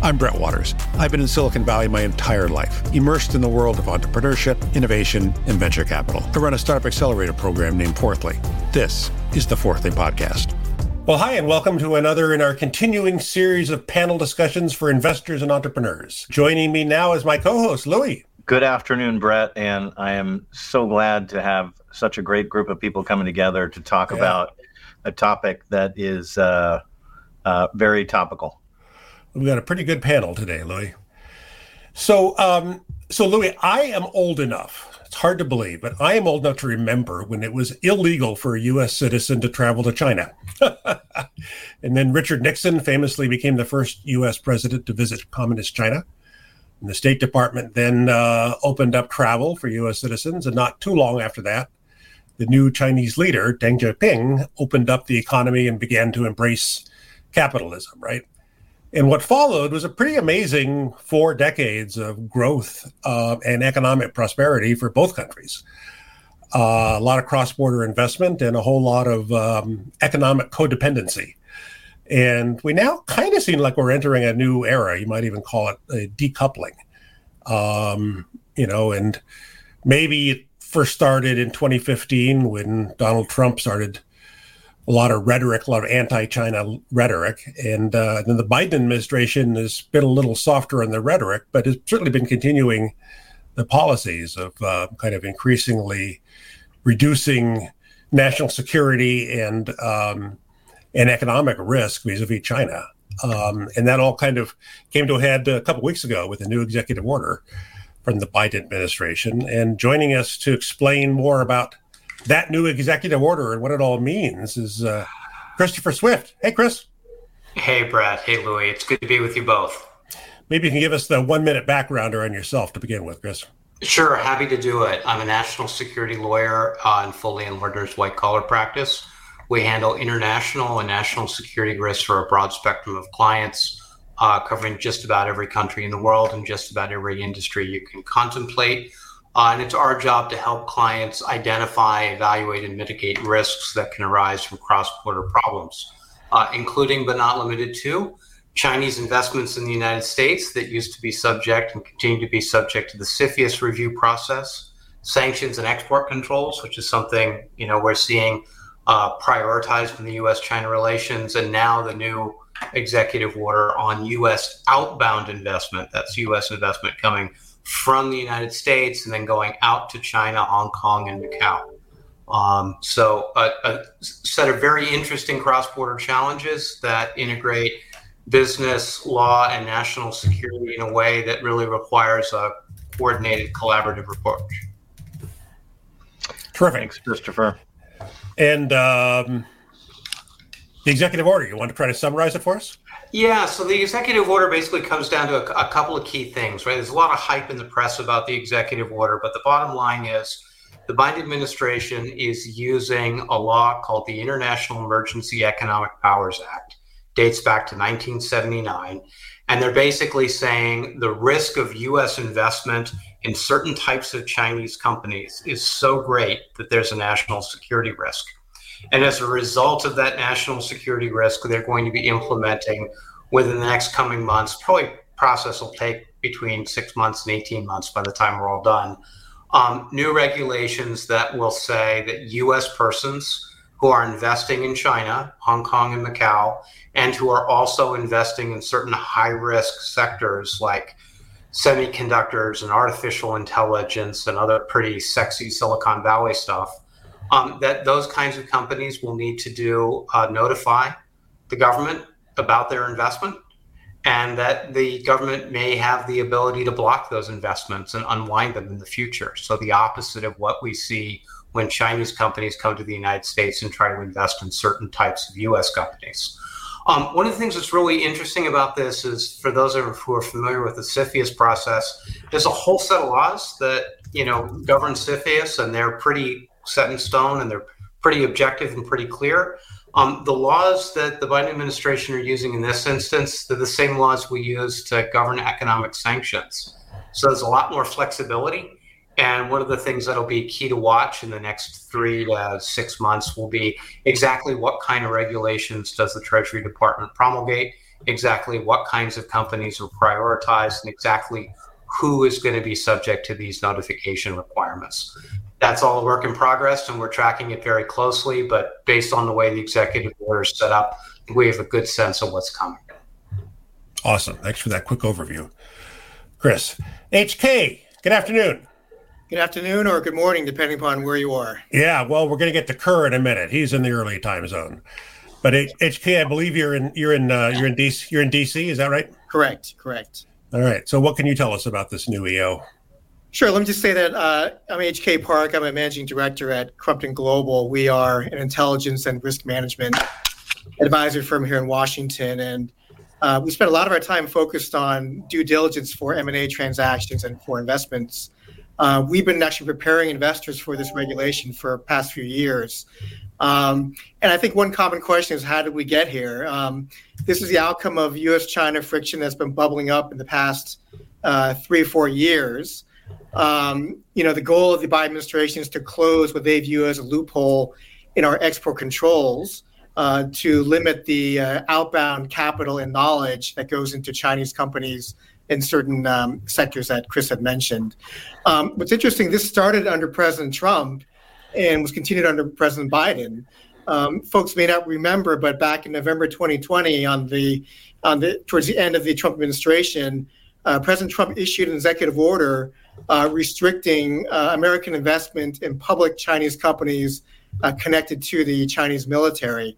I'm Brett Waters. I've been in Silicon Valley my entire life, immersed in the world of entrepreneurship, innovation, and venture capital. I run a startup accelerator program named 4thly. This is the 4thly Podcast. Well, hi, and welcome to another in our continuing series of panel discussions for investors and entrepreneurs. Joining me now is my co host, Louis. Good afternoon, Brett, and I am so glad to have such a great group of people coming together to talk yeah. about a topic that is uh, uh, very topical. We've got a pretty good panel today, Louis. So, um, so Louis, I am old enough. It's hard to believe, but I am old enough to remember when it was illegal for a U.S. citizen to travel to China. and then Richard Nixon famously became the first U.S. president to visit communist China. And the State Department then uh, opened up travel for U.S. citizens, and not too long after that, the new Chinese leader, Deng Xiaoping, opened up the economy and began to embrace capitalism, right? And what followed was a pretty amazing four decades of growth uh, and economic prosperity for both countries. Uh, a lot of cross border investment and a whole lot of um, economic codependency. And we now kind of seem like we're entering a new era. You might even call it a decoupling. Um, you know, and maybe it first started in 2015 when Donald Trump started a lot of rhetoric, a lot of anti-China rhetoric, and uh, then the Biden administration has been a little softer on the rhetoric, but has certainly been continuing the policies of uh, kind of increasingly reducing national security and um, and economic risk vis-a-vis China. Um, and that all kind of came to a head a couple weeks ago with a new executive order from the Biden administration. And joining us to explain more about that new executive order and what it all means is uh, Christopher Swift. Hey, Chris. Hey, Brad. Hey, Louis. It's good to be with you both. Maybe you can give us the one minute backgrounder on yourself to begin with, Chris. Sure, happy to do it. I'm a national security lawyer uh, in Foley and white collar practice. We handle international and national security risks for a broad spectrum of clients, uh, covering just about every country in the world and just about every industry you can contemplate. Uh, and it's our job to help clients identify, evaluate, and mitigate risks that can arise from cross border problems, uh, including but not limited to Chinese investments in the United States that used to be subject and continue to be subject to the CFIUS review process, sanctions and export controls, which is something you know we're seeing uh, prioritized in the U.S.-China relations, and now the new executive order on U.S. outbound investment. That's U.S. investment coming from the United States and then going out to China, Hong Kong, and Macau. Um, so, a, a, set of very interesting cross border challenges that integrate business, law, and national security in a way that really requires a coordinated, collaborative approach. Terrific. Thanks, Christopher. And um, the executive order, you want to try to summarize it for us? Yeah, so the executive order basically comes down to a, a, couple of key things, right? There's a lot of hype in the press about the executive order, but the bottom line is the Biden administration is using a law called the International Emergency Economic Powers Act, dates back to 1979. And they're basically saying the risk of US investment in certain types of Chinese companies is so great that there's a national security risk. And as a result of that national security risk, they're going to be implementing within the next coming months. Probably process will take between six months and 18 months by the time we're all done. Um, new regulations that will say that U.S. persons who are investing in China, Hong Kong, and Macau, and who are also investing in certain high risk sectors like semiconductors and artificial intelligence and other pretty sexy Silicon Valley stuff um, that those kinds of companies will need to do uh, notify the government about their investment and that the government may have the ability to block those investments and unwind them in the future. So, the opposite of what we see when Chinese companies come to the United States and try to invest in certain types of US companies. Um, one of the things that's really interesting about this is for those of who are familiar with the CFIUS process, there's a whole set of laws that you know govern CFIUS, and they're pretty set in stone and they're pretty objective and pretty clear. Um, the laws that the Biden administration are using in this instance, they're the same laws we use to govern economic sanctions. So there's a lot more flexibility. And one of the things that'll be key to watch in the next three to six months will be exactly what kind of regulations does the Treasury Department promulgate exactly what kinds of companies are prioritized and exactly who is going to be subject to these notification requirements. That's all a work in progress, and we're tracking it very closely. But based on the way the executive order is set up, we have a good sense of what's coming. Awesome. Thanks for that quick overview. Chris, HK, good afternoon. Good afternoon or good morning, depending upon where you are. Yeah, well, we're going to get to Ker in a minute. He's in the early time zone. But HK, I believe you're in you're in uh, you're in DC. You're in DC. Is that right? Correct. Correct. All right. So, what can you tell us about this new EO? Sure. Let me just say that uh, I'm HK Park. I'm a managing director at Crumpton Global. We are an intelligence and risk management advisory firm here in Washington, and uh, we spend a lot of our time focused on due diligence for M&A transactions and for investments. Uh, we've been actually preparing investors for this regulation for past few years. Um, and I think one common question is how did we get here? Um, this is the outcome of U.S. China friction that's been bubbling up in the past uh, three or four years. Um, you know, the goal of the Biden administration is to close what they view as a loophole in our export controls uh, to limit the uh, outbound capital and knowledge that goes into Chinese companies in certain um, sectors that Chris had mentioned. Um, what's interesting, this started under President Trump and was continued under President Biden. Um, folks may not remember, but back in November 2020, on the on the towards the end of the Trump administration, uh, President Trump issued an executive order uh, restricting uh, American investment in public Chinese companies uh, connected to the Chinese military.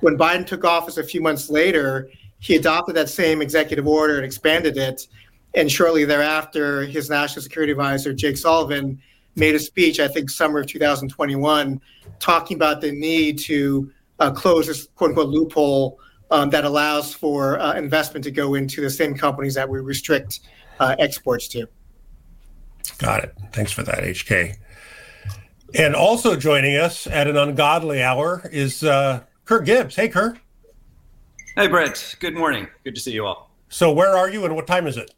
When Biden took office a few months later, he adopted that same executive order and expanded it. And shortly thereafter, his national security advisor, Jake Sullivan, made a speech, I think, summer of 2021, talking about the need to uh, close this quote unquote loophole um, that allows for uh, investment to go into the same companies that we restrict uh, exports to. Got it. Thanks for that, HK. And also joining us at an ungodly hour is uh, Ker Gibbs. Hey, Ker. Hey, Brett. Good morning. Good to see you all. So, where are you and what time is it?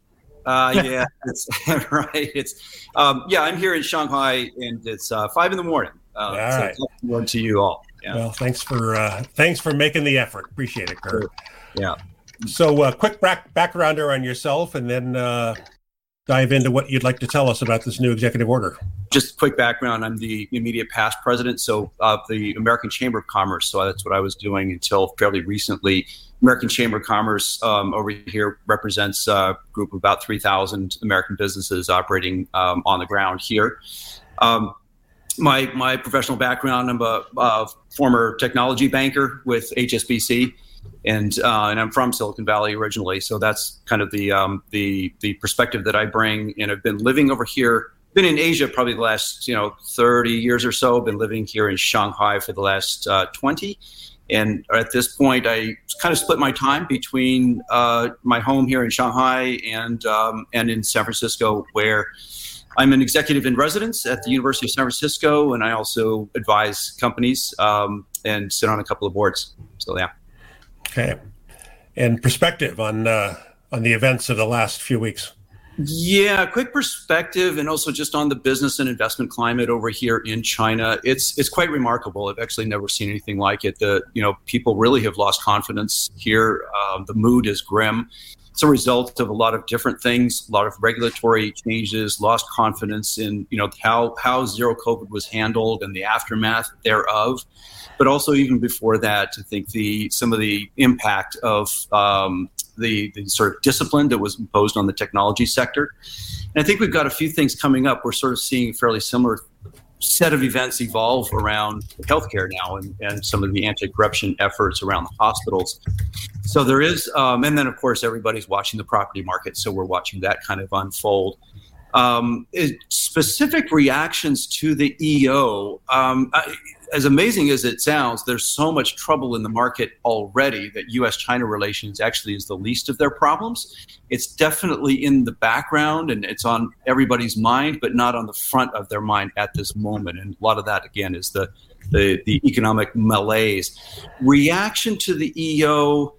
Uh, yeah, it's right. It's um, yeah. I'm here in Shanghai, and it's uh, five in the morning. Uh, all right. So to you all. Yeah. Well, thanks for uh, thanks for making the effort. Appreciate it, Kurt. Yeah. So, uh, quick back backgrounder on yourself, and then uh, dive into what you'd like to tell us about this new executive order. Just quick background: I'm the immediate past president, so of the American Chamber of Commerce. So that's what I was doing until fairly recently. American Chamber of Commerce um, over here represents a group of about 3,000 American businesses operating um, on the ground here. Um, my my professional background: I'm a, a, former technology banker with HSBC, and uh, and I'm from Silicon Valley originally. So that's kind of the um, the the perspective that I bring. And I've been living over here. Been in Asia probably the last you know 30 years or so. Been living here in Shanghai for the last uh, 20 and at this point, I kind of split my time between uh, my home here in Shanghai and um, and in San Francisco, where I'm an executive in residence at the University of San Francisco, and I also advise companies um, and sit on a couple of boards. So yeah. Okay, and perspective on uh, on the events of the last few weeks. Yeah, quick perspective, and also just on the business and investment climate over here in China. It's it's quite remarkable. I've actually never seen anything like it. The you know people really have lost confidence here. Um, the mood is grim. It's a result of a lot of different things, a lot of regulatory changes, lost confidence in you know how how zero COVID was handled and the aftermath thereof but also even before that, I think the some of the impact of um, the, the sort of discipline that was imposed on the technology sector. And I think we've got a few things coming up. We're sort of seeing fairly similar set of events evolve around healthcare now and, and some of the anti-corruption efforts around the hospitals. So there is, um, and then of course everybody's watching the property market, so we're watching that kind of unfold. Um, specific reactions to the EO. Um, I, as amazing as it sounds, there's so much trouble in the market already that US China relations actually is the least of their problems. It's definitely in the background and it's on everybody's mind, but not on the front of their mind at this moment. And a lot of that, again, is the, the, the economic malaise. Reaction to the EO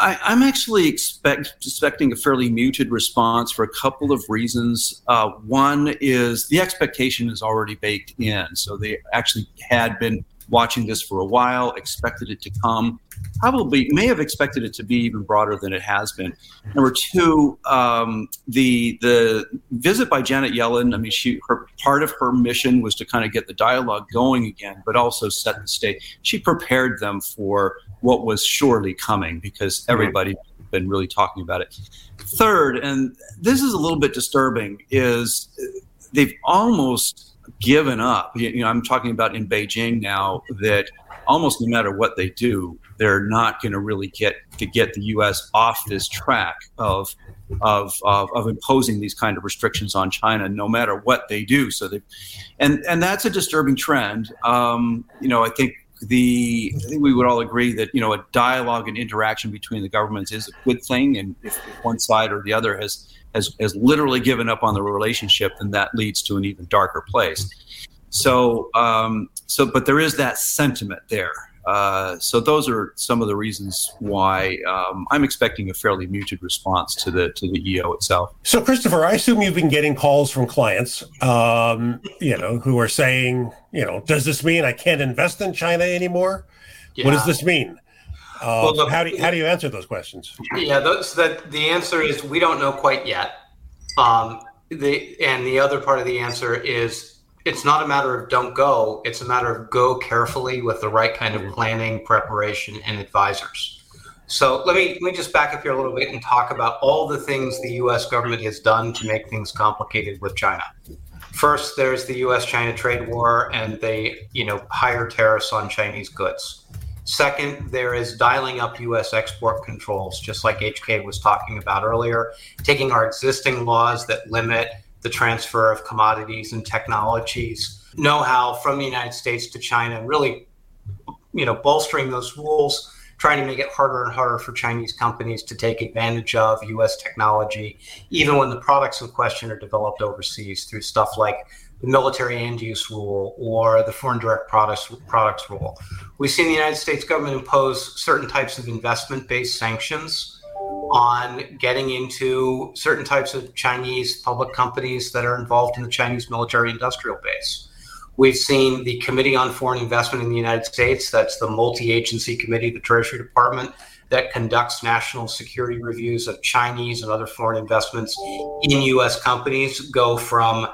I, am actually expect, expecting a fairly muted response for a couple of reasons. Uh, one is the expectation is already baked in, so they actually had been watching this for a while, expected it to come, probably may have expected it to be even broader than it has been. Number two, um, the the visit by Janet Yellen. I mean, she her part of her mission was to kind of get the dialogue going again, but also set the stage. She prepared them for what was surely coming because everybody had been really talking about it. Third, and this is a little bit disturbing, is they've almost given up. You know, I'm talking about in Beijing now that almost no matter what they do, they're not going to really get to get the U.S. off this track of, of of of imposing these kind of restrictions on China, no matter what they do. So they, and and that's a disturbing trend. Um, you know, I think the I think we would all agree that you know a dialogue and interaction between the governments is a good thing, and if, one side or the other has has has literally given up on the relationship, then that leads to an even darker place. So, um, so, but there is that sentiment there. Uh, so those are some of the reasons why um, I'm expecting a fairly muted response to the to the EO itself. So, Christopher, I assume you've been getting calls from clients, um, you know, who are saying, you know, does this mean I can't invest in China anymore? Yeah. What does this mean? Uh, well, look, how do you, how do you answer those questions? Yeah, those, that the answer is we don't know quite yet. Um, the and the other part of the answer is it's not a matter of don't go. It's a matter of go carefully with the right kind of planning, preparation, and advisors. So let me let me just back up here a little bit and talk about all the things the U.S. government has done to make things complicated with China. First, there's the U.S.-China trade war, and they, you know, higher tariffs on Chinese goods. Second, there is dialing up U.S. export controls, just like HK was talking about earlier, taking our existing laws that limit the transfer of commodities and technologies, know-how from the United States to China, really, you know, bolstering those rules, trying to make it harder and harder for Chinese companies to take advantage of U.S. technology, even when the products in question are developed overseas through stuff like the military end use rule or the foreign direct products products rule. We've seen the United States government impose certain types of investment based sanctions on getting into certain types of Chinese public companies that are involved in the Chinese military industrial base. We've seen the Committee on Foreign Investment in the United States, that's the multi agency committee, the Treasury Department, that conducts national security reviews of Chinese and other foreign investments in US companies, go from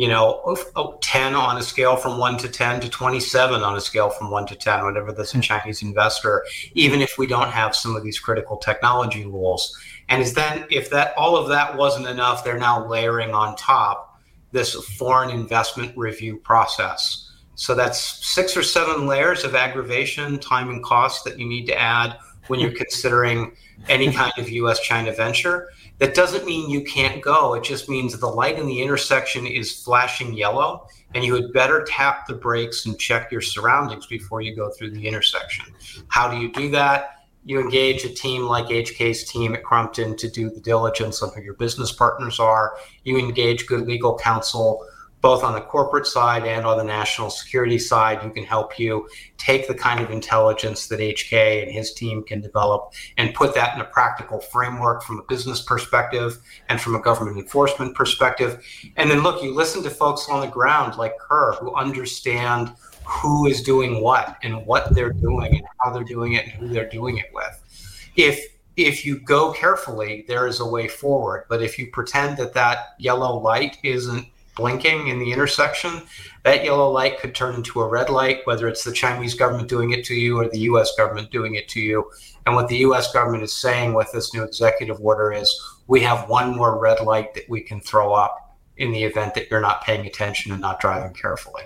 you know, 10 on a scale from 1 to 10 to 27 on a scale from 1 to 10, whenever there's a hmm. Chinese investor, even if we don't have some of these critical technology rules. And is then, if that all of that wasn't enough, they're now layering on top this foreign investment review process. So that's six or seven layers of aggravation, time, and cost that you need to add when you're considering any kind of US China venture. That doesn't mean you can't go. It just means the light in the intersection is flashing yellow, and you had better tap the brakes and check your surroundings before you go through the intersection. How do you do that? You engage a team like HK's team at Crumpton to do the diligence on who your business partners are. You engage good legal counsel both on the corporate side and on the national security side, who can help you take the kind of intelligence that HK and his team can develop and put that in a practical framework from a business perspective and from a government enforcement perspective. And then look, you listen to folks on the ground like Ker who understand who is doing what and what they're doing and how they're doing it and who they're doing it with. If if you go carefully, there is a way forward. But if you pretend that that yellow light isn't blinking in the intersection, that yellow light could turn into a red light, whether it's the Chinese government doing it to you or the US government doing it to you. And what the US government is saying with this new executive order is we have one more red light that we can throw up in the event that you're not paying attention and not driving carefully.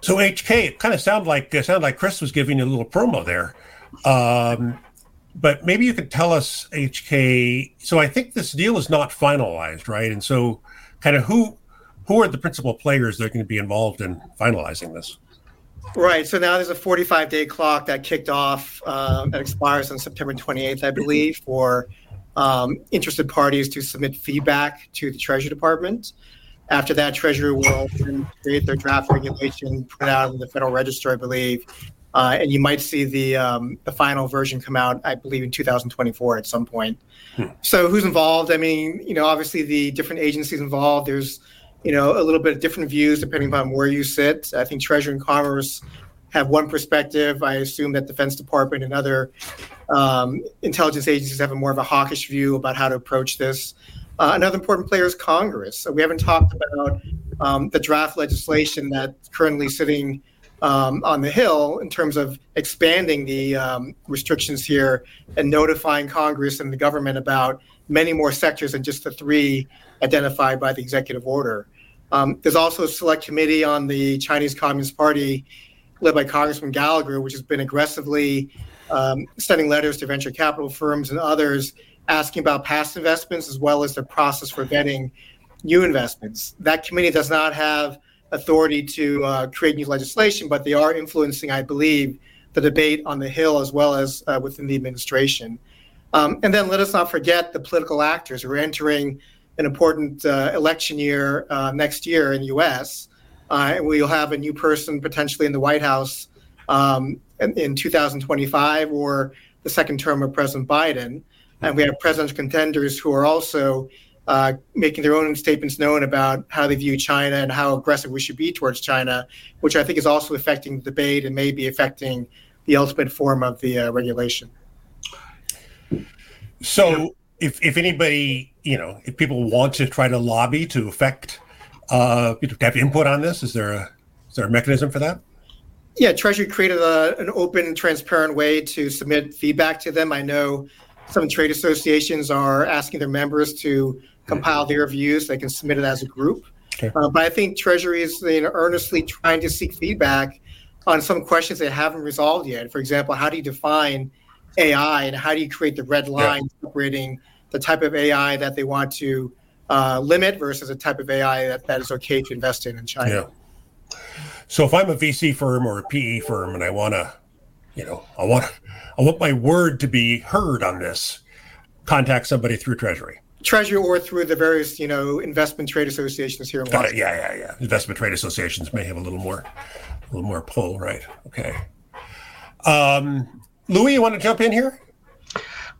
So HK, it kind of sounded like it sounded like Chris was giving you a little promo there. Um, but maybe you could tell us HK. So I think this deal is not finalized, right? And so, kind of who who are the principal players that are going to be involved in finalizing this? Right. So now there's a 45 day clock that kicked off uh, that expires on September 28th, I believe, for um, interested parties to submit feedback to the Treasury Department. After that, Treasury will create their draft regulation, put it out in the Federal Register, I believe, uh, and you might see the um, the final version come out, I believe, in 2024 at some point. Hmm. So, who's involved? I mean, you know, obviously the different agencies involved. There's you know, a little bit of different views depending upon where you sit. I think Treasury and Commerce have one perspective. I assume that Defense Department and other um, intelligence agencies have a more of a hawkish view about how to approach this. Uh, another important player is Congress. So we haven't talked about um, the draft legislation that's currently sitting um, on the Hill in terms of expanding the um, restrictions here and notifying Congress and the government about many more sectors than just the three identified by the executive order. Um, there's also a select committee on the Chinese Communist Party led by Congressman Gallagher, which has been aggressively um, sending letters to venture capital firms and others asking about past investments as well as the process for vetting new investments. That committee does not have authority to uh, create new legislation, but they are influencing, I believe, the debate on the Hill as well as uh, within the administration. Um, and then let us not forget the political actors. who are entering an important uh, election year uh, next year in the U.S. Uh, and we'll have a new person potentially in the White House um, in, in 2025 or the second term of President Biden. And we have presidential contenders who are also uh, making their own statements known about how they view China and how aggressive we should be towards China, which I think is also affecting the debate and maybe affecting the ultimate form of the uh, regulation. So, if, if anybody, you know, if people want to try to lobby to affect, uh, to have input on this, is there a is there a mechanism for that? Yeah, Treasury created a, an open, transparent way to submit feedback to them. I know some trade associations are asking their members to compile their views. They can submit it as a group. Okay. Uh, but I think Treasury is you know, earnestly trying to seek feedback on some questions they haven't resolved yet. For example, how do you define AI and how do you create the red line yeah. separating the type of AI that they want to uh, limit versus a type of AI that, that is okay to invest in in China? Yeah. So if I'm a VC firm or a PE firm and I want to, you know, I want I want my word to be heard on this, contact somebody through Treasury. Treasury or through the various, you know, investment trade associations here in Got Washington. It. Yeah, yeah, yeah. Investment trade associations may have a little more, a little more pull, right? Okay. Um, Louis, you want to jump in here?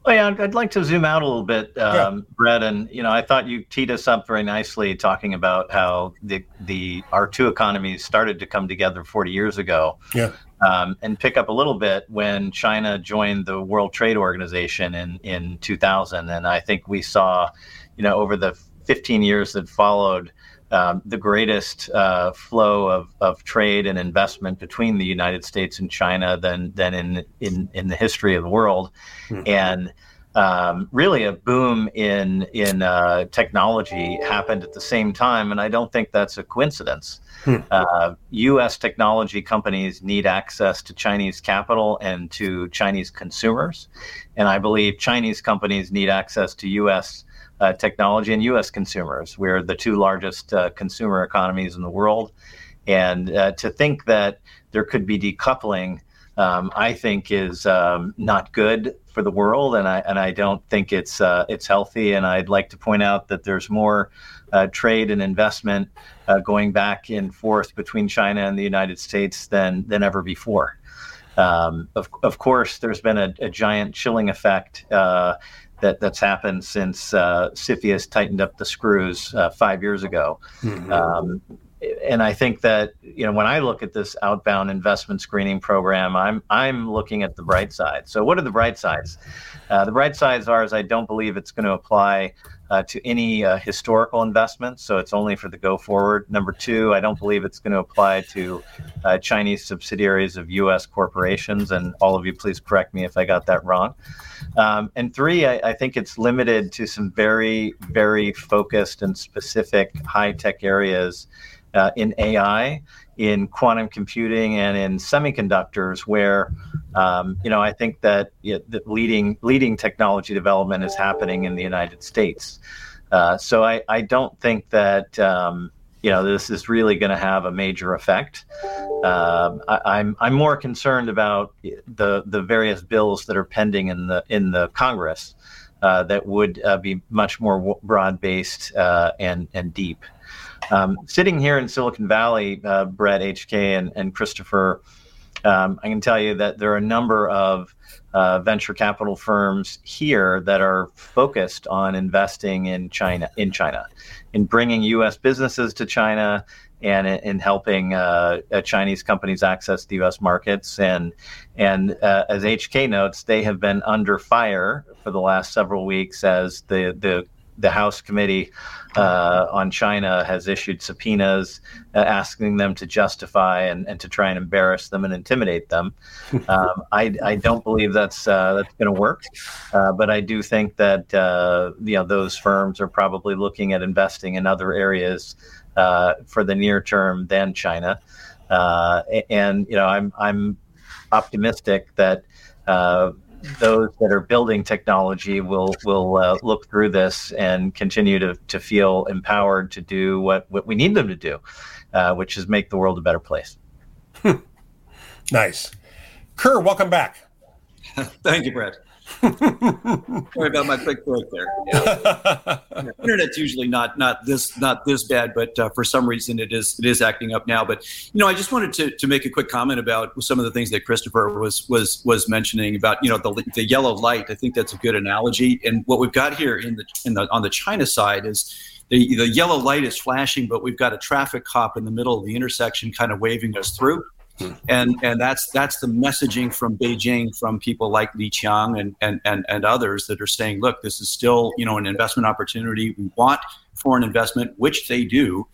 Well, yeah, I'd like to zoom out a little bit, um, yeah. Brett. And you know, I thought you teed us up very nicely, talking about how the the our two economies started to come together 40 years ago. Yeah um, and pick up a little bit when China joined the World Trade Organization in in 2000, and I think we saw, you know, over the 15 years that followed. Um, the greatest uh, flow of, of trade and investment between the United States and China than than in in, in the history of the world, mm-hmm. and um, really a boom in in uh, technology happened at the same time, and I don't think that's a coincidence. Hmm. Uh, U.S. technology companies need access to Chinese capital and to Chinese consumers, and I believe Chinese companies need access to U.S. Uh, technology and U.S. consumers. We're the two largest uh, consumer economies in the world, and uh, to think that there could be decoupling. Um, I think is um, not good for the world, and I and I don't think it's uh, it's healthy. And I'd like to point out that there's more uh, trade and investment uh, going back and forth between China and the United States than than ever before. Um, of of course, there's been a, a giant chilling effect. Uh, that, that's happened since uh, CFIUS tightened up the screws uh, five years ago. Mm-hmm. Um, and I think that you know when I look at this outbound investment screening program, I'm I'm looking at the bright side. So what are the bright sides? Uh, the bright sides are is I don't believe it's going to apply uh, to any uh, historical investments, so it's only for the go forward. Number two, I don't believe it's going to apply to uh, Chinese subsidiaries of U.S. corporations. And all of you, please correct me if I got that wrong. Um, and three, I, I, think it's limited to some very, very focused and specific high tech areas uh, in AI, in quantum computing, and in semiconductors, where um, you know I think that the leading leading technology development is happening in the United States. Uh, so I, I don't think that um, you know this is really going to have a major effect. Um, I, I'm I'm more concerned about the the various bills that are pending in the in the Congress. Uh, that would uh, be much more broad based uh, and and deep. Um, sitting here in Silicon Valley, uh, Brett, HK, and, and Christopher, um, I can tell you that there are a number of uh, venture capital firms here that are focused on investing in China, in China, in bringing U.S. businesses to China, and in helping uh, uh, Chinese companies access the U.S. markets. And and uh, as HK notes, they have been under fire for the last several weeks as the the the House Committee uh, on China has issued subpoenas uh, asking them to justify and, and to try and embarrass them and intimidate them. Um, I, I don't believe that's uh, that's going to work, uh, but I do think that uh, you know those firms are probably looking at investing in other areas uh, for the near term than China. and you know I'm I'm optimistic that those that are building technology will will uh, look through this and continue to, to feel empowered to do what, what we need them to do, uh, which is make the world a better place. nice. Ker, welcome back. Thank you, Brett. Sorry about my quick break there. Yeah. Internet's usually not not this not this bad, but uh, for some reason it is it is acting up now. But you know, I just wanted to, to make a quick comment about some of the things that Christopher was was was mentioning about you know the the yellow light. I think that's a good analogy. And what we've got here in the in the on the China side is. The, the yellow light is flashing, but we've got a traffic cop in the middle of the intersection kind of waving us through and and that's that's the messaging from Beijing from people like Li Qiang and, and and and others that are saying, look, this is still you know an investment opportunity. We want foreign investment, which they do.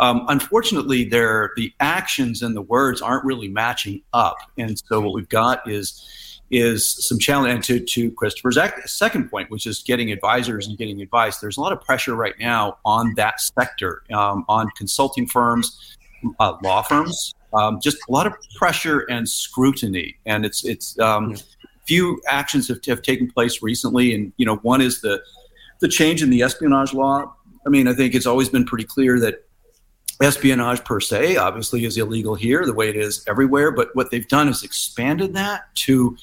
Um, unfortunately, their the actions and the words aren't really matching up, and so what we've got is is some challenge. And to to Christopher's second point, which is getting advisors and getting advice. There's a lot of pressure right now on that sector, um, on consulting firms, uh, law firms, um, just a lot of pressure and scrutiny. And it's it's um, few actions have, have taken place recently, and you know one is the the change in the espionage law. I mean, I think it's always been pretty clear that espionage per se obviously is illegal here, the way it is everywhere. But what they've done is expanded that to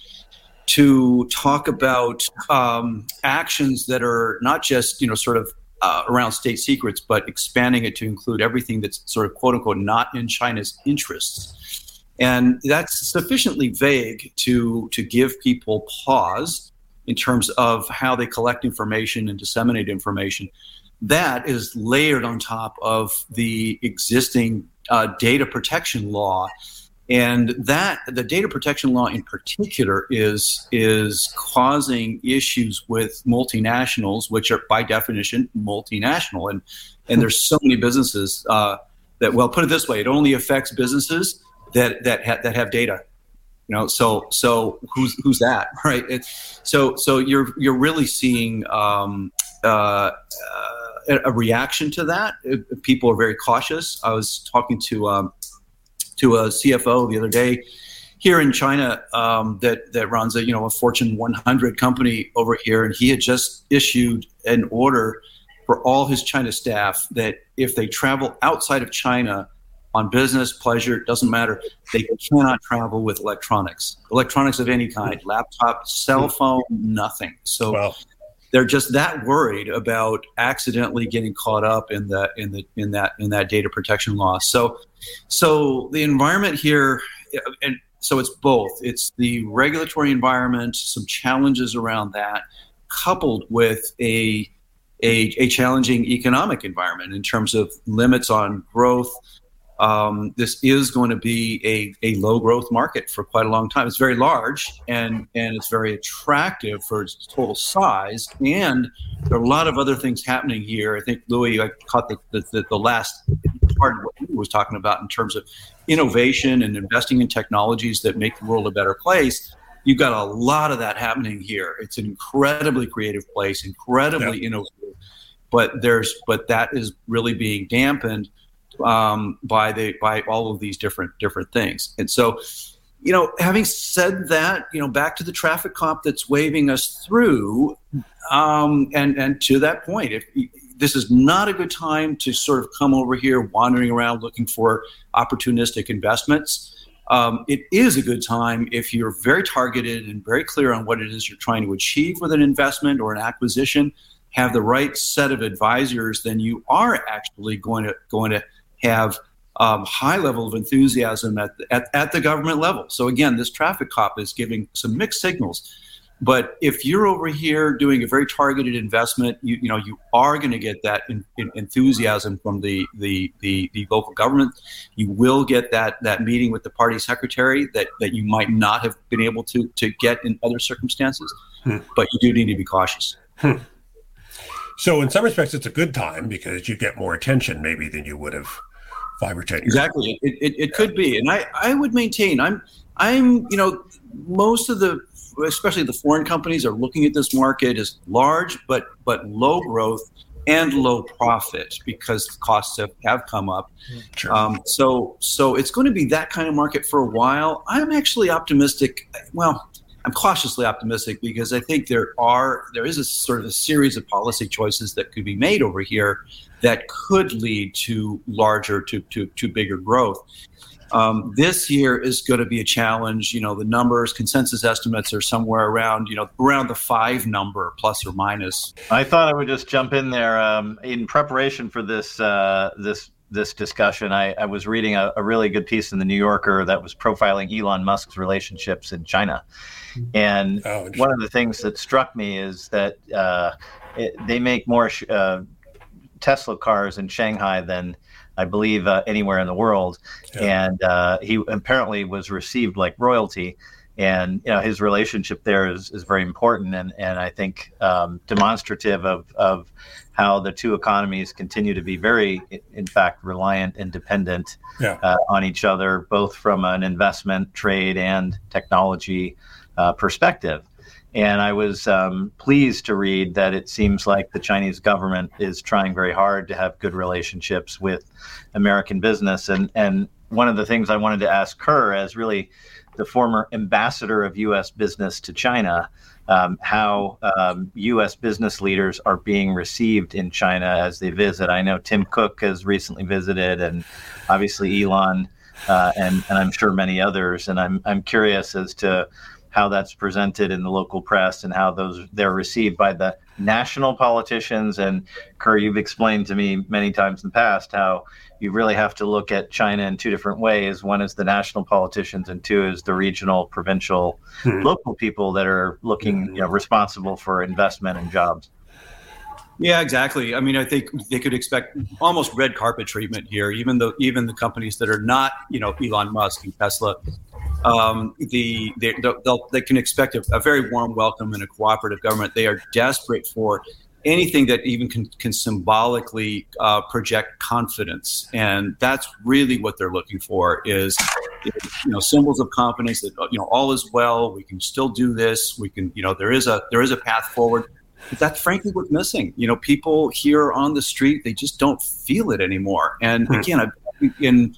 to talk about um, actions that are not just you know sort of uh, around state secrets, but expanding it to include everything that's sort of quote unquote not in China's interests. And that's sufficiently vague to, to give people pause in terms of how they collect information and disseminate information. That is layered on top of the existing uh, data protection law and that the data protection law in particular is is causing issues with multinationals which are by definition multinational. And and there's so many businesses uh, that well put it this way it only affects businesses that that ha- that have data you know? So so who's who's that right? It's, so so you're you're really seeing um, uh, uh, a reaction to that. People are very cautious. I was talking to um, to a CFO the other day here in China um, that that runs a you know a Fortune 100 company over here, and he had just issued an order for all his China staff that if they travel outside of China on business, pleasure, it doesn't matter, they cannot travel with electronics, electronics of any kind, laptop, cell phone, nothing. So. Wow they're just that worried about accidentally getting caught up in the in the in that in that data protection law. So so the environment here and so it's both. It's the regulatory environment, some challenges around that, coupled with a a, a challenging economic environment in terms of limits on growth, um, this is going to be a, a low growth market for quite a long time. It's very large and, and it's very attractive for its total size. And there are a lot of other things happening here. I think, Louis, I caught the, the, the last part of what he was talking about in terms of innovation and investing in technologies that make the world a better place. You've got a lot of that happening here. It's an incredibly creative place, incredibly yeah. innovative, but there's but that is really being dampened um, by the by all of these different different things. And so, you know, having said that, you know, back to the traffic cop that's waving us through, um, and and to that point, if this is not a good time to sort of come over here wandering around looking for opportunistic investments. Um, it is a good time if you're very targeted and very clear on what it is you're trying to achieve with an investment or an acquisition have the right set of advisors then you are actually going to going to have um, high level of enthusiasm at the, at, at the government level. So again, this traffic cop is giving some mixed signals. But if you're over here doing a very targeted investment, you, you know you are going to get that in, in enthusiasm from the, the, the the local government. You will get that that meeting with the party secretary that, that you might not have been able to to get in other circumstances. Hmm. But you do need to be cautious. Hmm. So in some respects, it's a good time because you get more attention maybe than you would have five or ten years. Exactly, it, it, it could be, and I I would maintain I'm I'm you know most of the especially the foreign companies are looking at this market as large but but low growth and low profit because costs have, have come up. Sure. Um, so so it's going to be that kind of market for a while. I'm actually optimistic. Well, I'm cautiously optimistic because I think there are there is a sort of a series of policy choices that could be made over here that could lead to larger to to, to bigger growth. Um, this year is going to be a challenge. You know, the numbers, consensus estimates are somewhere around, you know, around the five number, plus or minus. I thought I would just jump in there um, in preparation for this uh, this this discussion. I, I was reading a, a, really good piece in the New Yorker that was profiling Elon Musk's relationships in China, and oh, one of the things that struck me is that uh, it, they make more uh, Tesla cars in Shanghai than I believe, uh, anywhere in the world. Yeah. And uh, he apparently was received like royalty. And you know his relationship there is, is very important, and, and I think um, demonstrative of, of how the two economies continue to be very, in fact, reliant and dependent yeah. uh, on each other, both from an investment, trade, and technology uh, perspective. And I was um, pleased to read that it seems like the Chinese government is trying very hard to have good relationships with American business. And, and one of the things I wanted to ask Ker, as really the former ambassador of U.S. business to China, um, how um, U.S. business leaders are being received in China as they visit. I know Tim Cook has recently visited, and obviously Elon, uh, and, and I'm sure many others. And I'm, I'm curious as to how that's presented in the local press and how those they're received by the national politicians. And Ker, you've explained to me many times in the past how you really have to look at China in two different ways. One is the national politicians, and two is the regional, provincial, hmm. local people that are looking, you know, responsible for investment and jobs. Yeah, exactly. I mean, I think they could expect almost red carpet treatment here. Even the even the companies that are not, you know, Elon Musk and Tesla um, the they, they can expect a, a, very warm welcome in a cooperative government. They are desperate for anything that even can, can symbolically uh, project confidence, and that's really what they're looking for. Is you know symbols of confidence that you know all is well. We can still do this. We can you know there is a there is a path forward. But that's frankly what's missing. You know, people here on the street they just don't feel it anymore. And hmm. again, I, in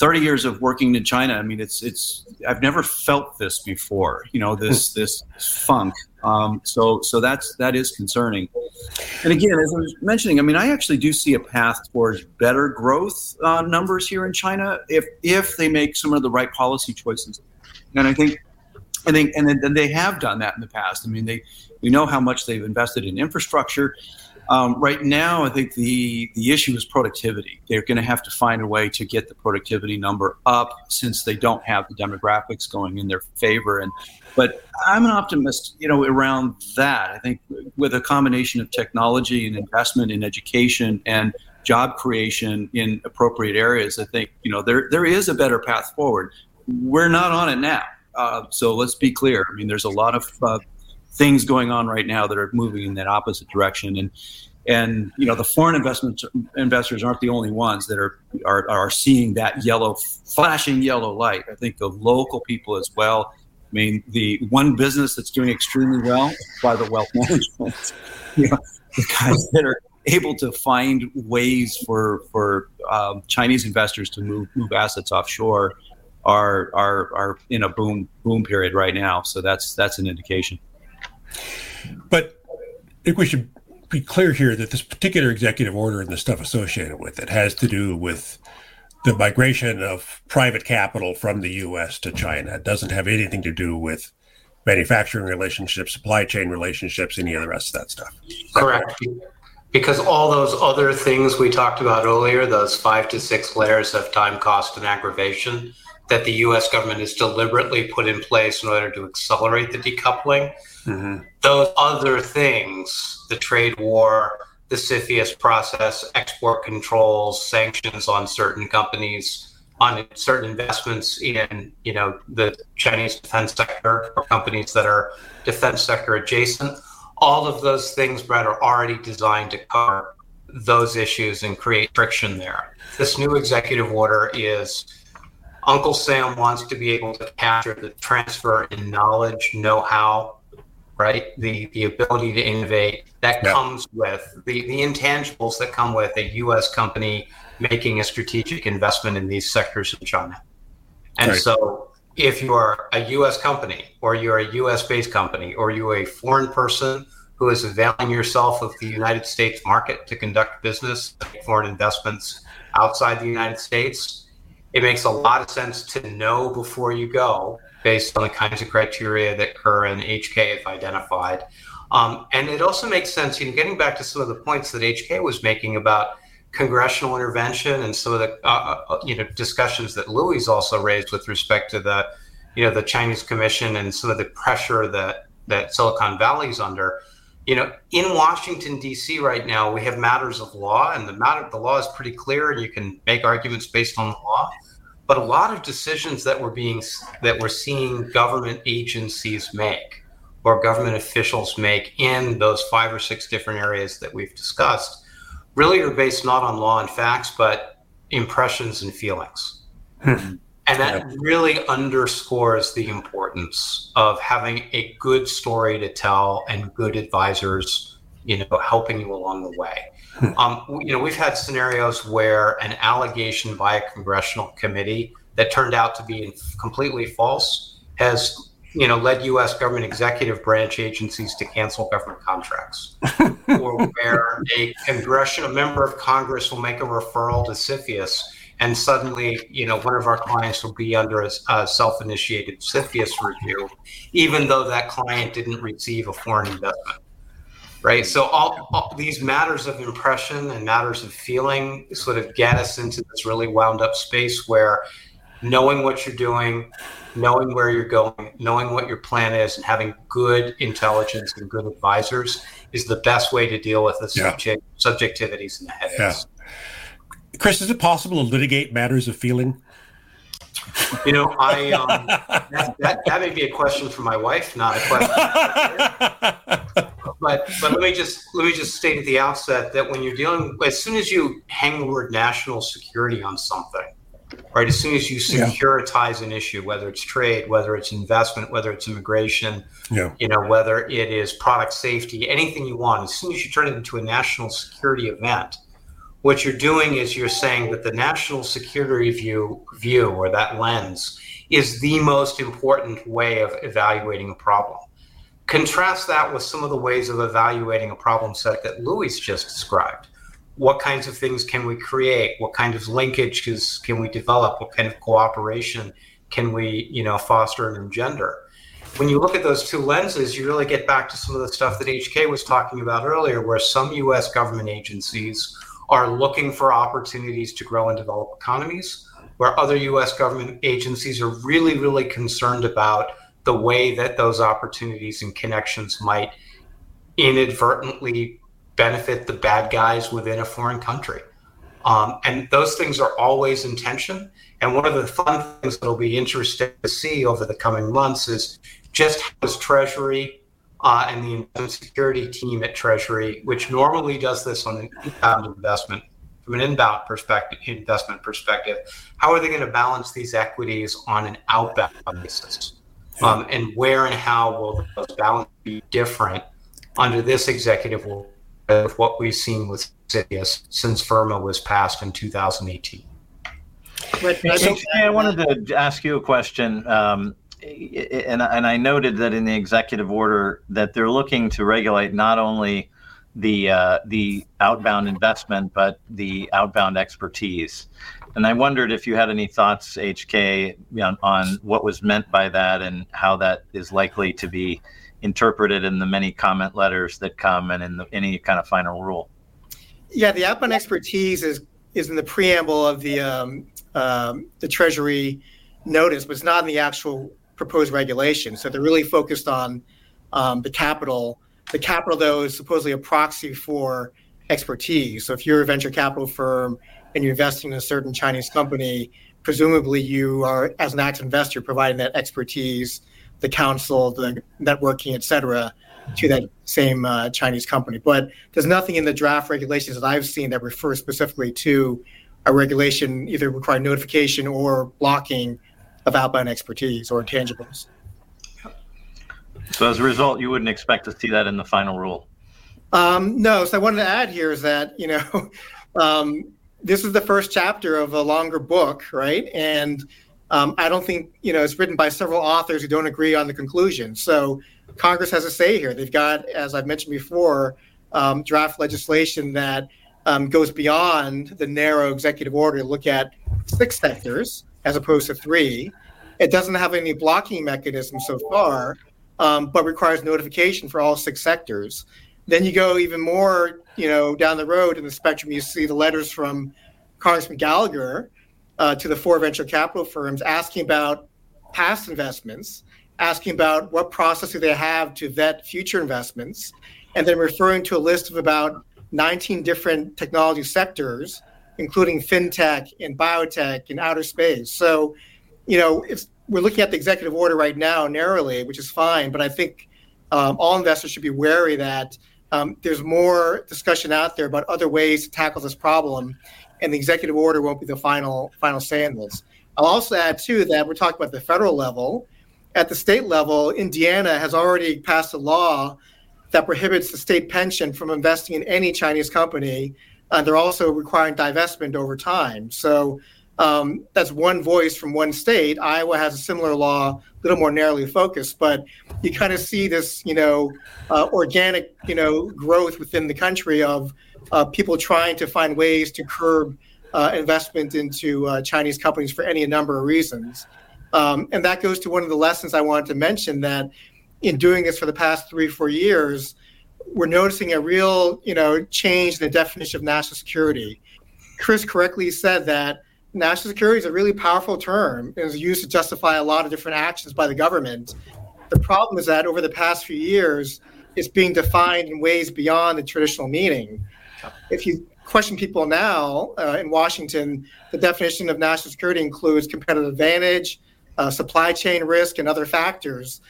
30 years of working in China, I mean, it's it's I've never felt this before. You know, this hmm. this funk. Um, so so that's that is concerning. And again, as I was mentioning, I mean, I actually do see a path towards better growth uh, numbers here in China if if they make some of the right policy choices. And I think I think and then they have done that in the past. I mean, they we know how much they've invested in infrastructure. Um, right now, I think the the issue is productivity. They're going to have to find a way to get the productivity number up since they don't have the demographics going in their favor. And but I'm an optimist, you know, around that. I think with a combination of technology and investment in education and job creation in appropriate areas, I think you know there there is a better path forward. We're not on it now. Uh, so let's be clear. I mean, there's a lot of uh, things going on right now that are moving in that opposite direction. And and you know the foreign investment investors aren't the only ones that are, are are seeing that yellow flashing yellow light. I think the local people as well. I mean, the one business that's doing extremely well by the wealth management. You know, the guys that are able to find ways for for um, Chinese investors to move move assets offshore are are are in a boom boom period right now. So that's that's an indication. But I think we should be clear here that this particular executive order and the stuff associated with it has to do with the migration of private capital from the U.S. to China. It doesn't have anything to do with manufacturing relationships, supply chain relationships, any of the rest of that stuff. Correct. because all those other things we talked about earlier, those five to six layers of time, cost, and aggravation that the US government has deliberately put in place in order to accelerate the decoupling, mm-hmm. those other things, the trade war, the CFIUS process, export controls, sanctions on certain companies, on certain investments in, you know, the Chinese defense sector or companies that are defense sector adjacent all of those things, Brett, are already designed to cover those issues and create friction there. This new executive order is Uncle Sam wants to be able to capture the transfer in knowledge, know how, right? The the ability to innovate that yeah. comes with the, the intangibles that come with a US company making a strategic investment in these sectors in China. And right. so if you are a US company or you're a US based company or you're a foreign person who is availing yourself of the United States market to conduct business, foreign investments outside the United States, it makes a lot of sense to know before you go based on the kinds of criteria that Ker and HK have identified. Um, and it also makes sense, you know, getting back to some of the points that HK was making about congressional intervention and some of the uh, uh, you know discussions that Louis also raised with respect to the you know the Chinese Commission and some of the pressure that that Silicon Valley is under. You know, in Washington D.C. right now, we have matters of law, and the matter the law is pretty clear, and you can make arguments based on the law. But a lot of decisions that we're being that we're seeing government agencies make or government officials make in those five or six different areas that we've discussed really are based not on law and facts, but impressions and feelings. Hmm. And that really underscores the importance of having a good story to tell and good advisors, you know, helping you along the way. Hmm. Um, you know, we've had scenarios where an allegation by a congressional committee that turned out to be completely false has you know, led U.S. government executive branch agencies to cancel government contracts, or where a congressional member of Congress will make a referral to CFIUS, and suddenly, you know, one of our clients will be under a, a self-initiated CFIUS review, even though that client didn't receive a foreign investment. Right. So all, all these matters of impression and matters of feeling sort of get us into this really wound up space where knowing what you're doing, knowing where you're going, knowing what your plan is, and having good intelligence and good advisors is the best way to deal with the yeah. subject, subjectivities and the headaches. Yeah. Chris, is it possible to litigate matters of feeling? You know, I um, that, that, that may be a question for my wife, not a question. but but let me just let me just state at the outset that when you're dealing, as soon as you hang the word national security on something, right? As soon as you securitize yeah. an issue, whether it's trade, whether it's investment, whether it's immigration, yeah. you know, whether it is product safety, anything you want, as soon as you turn it into a national security event, what you're doing is you're saying that the national security view, view or that lens is the most important way of evaluating a problem. Contrast that with some of the ways of evaluating a problem set that Louis just described what kinds of things can we create? What kind of linkages can we develop? What kind of cooperation can we, you know, foster and engender? When you look at those two lenses, you really get back to some of the stuff that HK was talking about earlier, where some U.S. government agencies are looking for opportunities to grow and develop economies, where other U.S. government agencies are really, really concerned about the way that those opportunities and connections might inadvertently benefit the bad guys within a foreign country. Um, and those things are always in tension. And one of the fun things that'll be interesting to see over the coming months is just how does Treasury uh, and the investment security team at Treasury, which normally does this on an inbound investment, from an inbound perspective, investment perspective, how are they going to balance these equities on an outbound basis? Um, and where and how will those balance be different under this executive order with what we've seen with CFIUS since FIRRMA was passed in 2018. So, I wanted to ask you a question. Um, and, and I noted that in the executive order that they're looking to regulate not only the uh, the outbound investment but the outbound expertise. And I wondered if you had any thoughts, HK, on, on what was meant by that and how that is likely to be interpreted in the many comment letters that come and in the, any kind of final rule. Yeah, the outbound expertise is is in the preamble of the um, um, the Treasury notice, but it's not in the actual proposed regulation. So they're really focused on um, the capital. The capital, though, is supposedly a proxy for expertise. So if you're a venture capital firm and you're investing in a certain Chinese company, presumably you are, as an active investor, providing that expertise, the counsel, the networking, et cetera, to that same uh, Chinese company. But there's nothing in the draft regulations that I've seen that refers specifically to a regulation either requiring notification or blocking of outbound expertise or intangibles. So as a result, you wouldn't expect to see that in the final rule. Um, no. So I wanted to add here is that you know um, this is the first chapter of a longer book, right? And um, I don't think you know it's written by several authors who don't agree on the conclusion. So Congress has a say here. They've got, as I've mentioned before, um, draft legislation that um, goes beyond the narrow executive order to look at six sectors as opposed to three. It doesn't have any blocking mechanism so far, um, but requires notification for all six sectors. Then you go even more, you know, down the road in the spectrum. You see the letters from Congressman Gallagher uh, to the four venture capital firms asking about past investments, asking about what process do they have to vet future investments, and then referring to a list of about 19 different technology sectors, including fintech and biotech and outer space. So, you know, we're looking at the executive order right now narrowly, which is fine, but I think um, all investors should be wary that um, there's more discussion out there about other ways to tackle this problem, and the executive order won't be the final final say in this. I'll also add too that we're talking about the federal level. At the state level, Indiana has already passed a law that prohibits the state pension from investing in any Chinese company. And they're also requiring divestment over time. So um, that's one voice from one state. Iowa has a similar law, a little more narrowly focused, but you kind of see this, you know, uh, organic, you know, growth within the country of uh, people trying to find ways to curb uh, investment into uh, Chinese companies for any number of reasons. Um, and that goes to one of the lessons I wanted to mention that in doing this for the past three, four years, we're noticing a real, you know, change in the definition of national security. Chris correctly said that national security is a really powerful term and is used to justify a lot of different actions by the government. The problem is that over the past few years, it's being defined in ways beyond the traditional meaning. If you question people now uh, in Washington, the definition of national security includes competitive advantage, uh, supply chain risk, and other factors.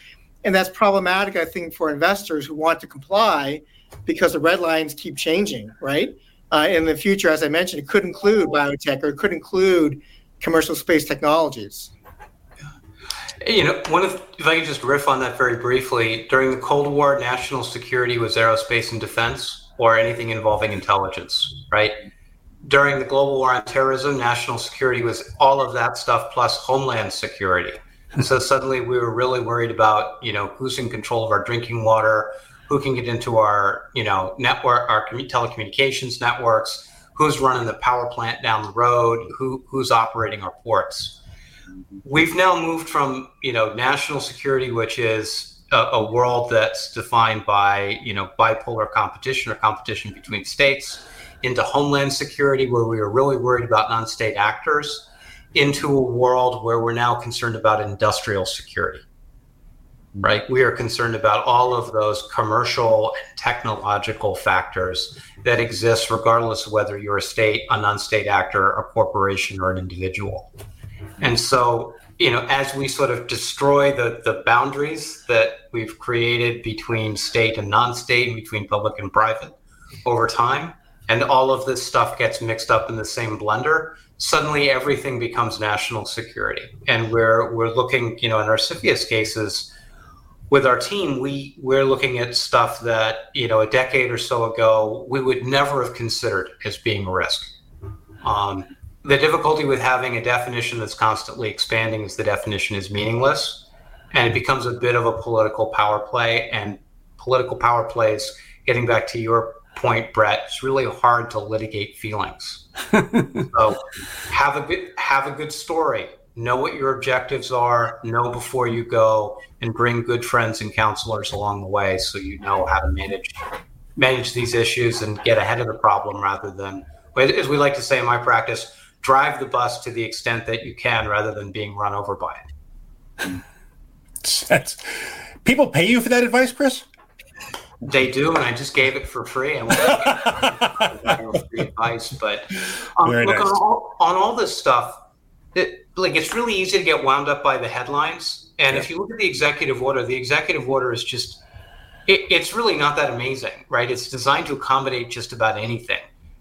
And that's problematic, I think, for investors who want to comply because the red lines keep changing, right? Uh, in the future, as I mentioned, it could include biotech or it could include commercial space technologies. You know, one of if I could just riff on that very briefly, during the Cold War, national security was aerospace and defense or anything involving intelligence, right? During the global war on terrorism, national security was all of that stuff plus homeland security. And so suddenly we were really worried about, you know, who's in control of our drinking water, who can get into our, you know, network, our telecommunications networks, who's running the power plant down the road, who who's operating our ports. We've now moved from, you know, national security, which is a, a world that's defined by, you know, bipolar competition or competition between states, into homeland security, where we are really worried about non-state actors into a world where we're now concerned about industrial security right? We are concerned about all of those commercial and technological factors that exist regardless of whether you're a state a non-state actor a corporation or an individual. And so you know as we sort of destroy the the boundaries that we've created between state and non-state and between public and private over time and all of this stuff gets mixed up in the same blender suddenly everything becomes national security. And we're we're looking, you know, in our CFIUS cases with our team, we we're looking at stuff that you know a decade or so ago we would never have considered as being a risk. Um, the difficulty with having a definition that's constantly expanding is the definition is meaningless, and it becomes a bit of a political power play. And political power plays, getting back to your point, Brett, it's really hard to litigate feelings. so have a good have a good story. Know what your objectives are. Know before you go, and bring good friends and counselors along the way, so you know how to manage manage these issues and get ahead of the problem rather than, as we like to say in my practice, drive the bus to the extent that you can rather than being run over by it. That's, people pay you for that advice, Chris? They do, and I just gave it for free. I free advice, but um, look nice. on, all, on all this stuff. It, like it's really easy to get wound up by the headlines, and yeah. if you look at the executive order, the executive order is just it, it's really not that amazing, right? It's designed to accommodate just about anything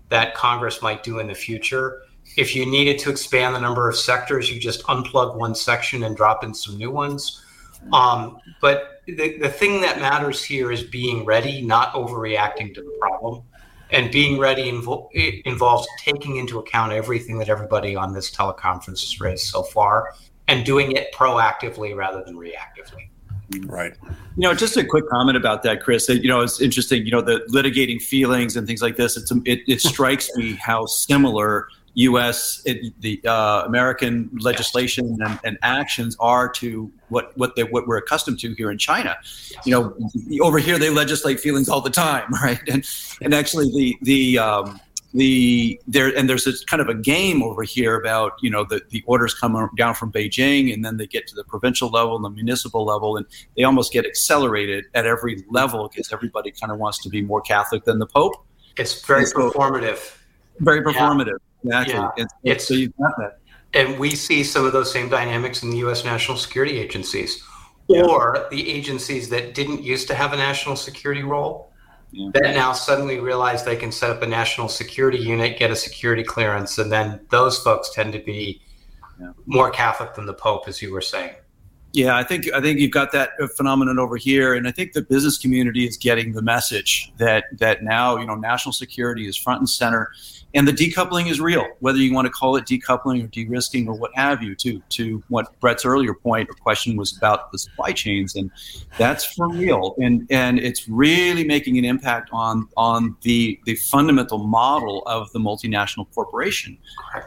that Congress might do in the future. If you needed to expand the number of sectors, you just unplug one section and drop in some new ones. Um, but the, the thing that matters here is being ready, not overreacting to the problem. And being ready invo- involves taking into account everything that everybody on this teleconference has raised so far and doing it proactively rather than reactively. Right. You know, just a quick comment about that, Chris. You know, it's interesting. You know, the litigating feelings and things like this. It's it, it strikes me how similar U.S. It, the uh, American legislation and, and, actions are to what what they what we're accustomed to here in China. You know, over here they legislate feelings all the time, right? And and actually the the um, the there and there's this kind of a game over here about you know the, the orders come down from Beijing and then they get to the provincial level and the municipal level and they almost get accelerated at every level because everybody kind of wants to be more Catholic than the Pope. It's very so, performative. Very performative. Yeah. Exactly. Yeah. And, it's, so you've got that. And we see some of those same dynamics in the U.S. national security agencies, yeah. or the agencies that didn't used to have a national security role yeah. that now suddenly realize they can set up a national security unit, get a security clearance, and then those folks tend to be yeah. more Catholic than the Pope, as you were saying. Yeah, I think I think you've got that phenomenon over here, and I think the business community is getting the message that that now you know national security is front and center and the decoupling is real, whether you want to call it decoupling or de-risking or what have you. To to what Brett's earlier point or question was about the supply chains, and that's for real, and and it's really making an impact on on the the fundamental model of the multinational corporation,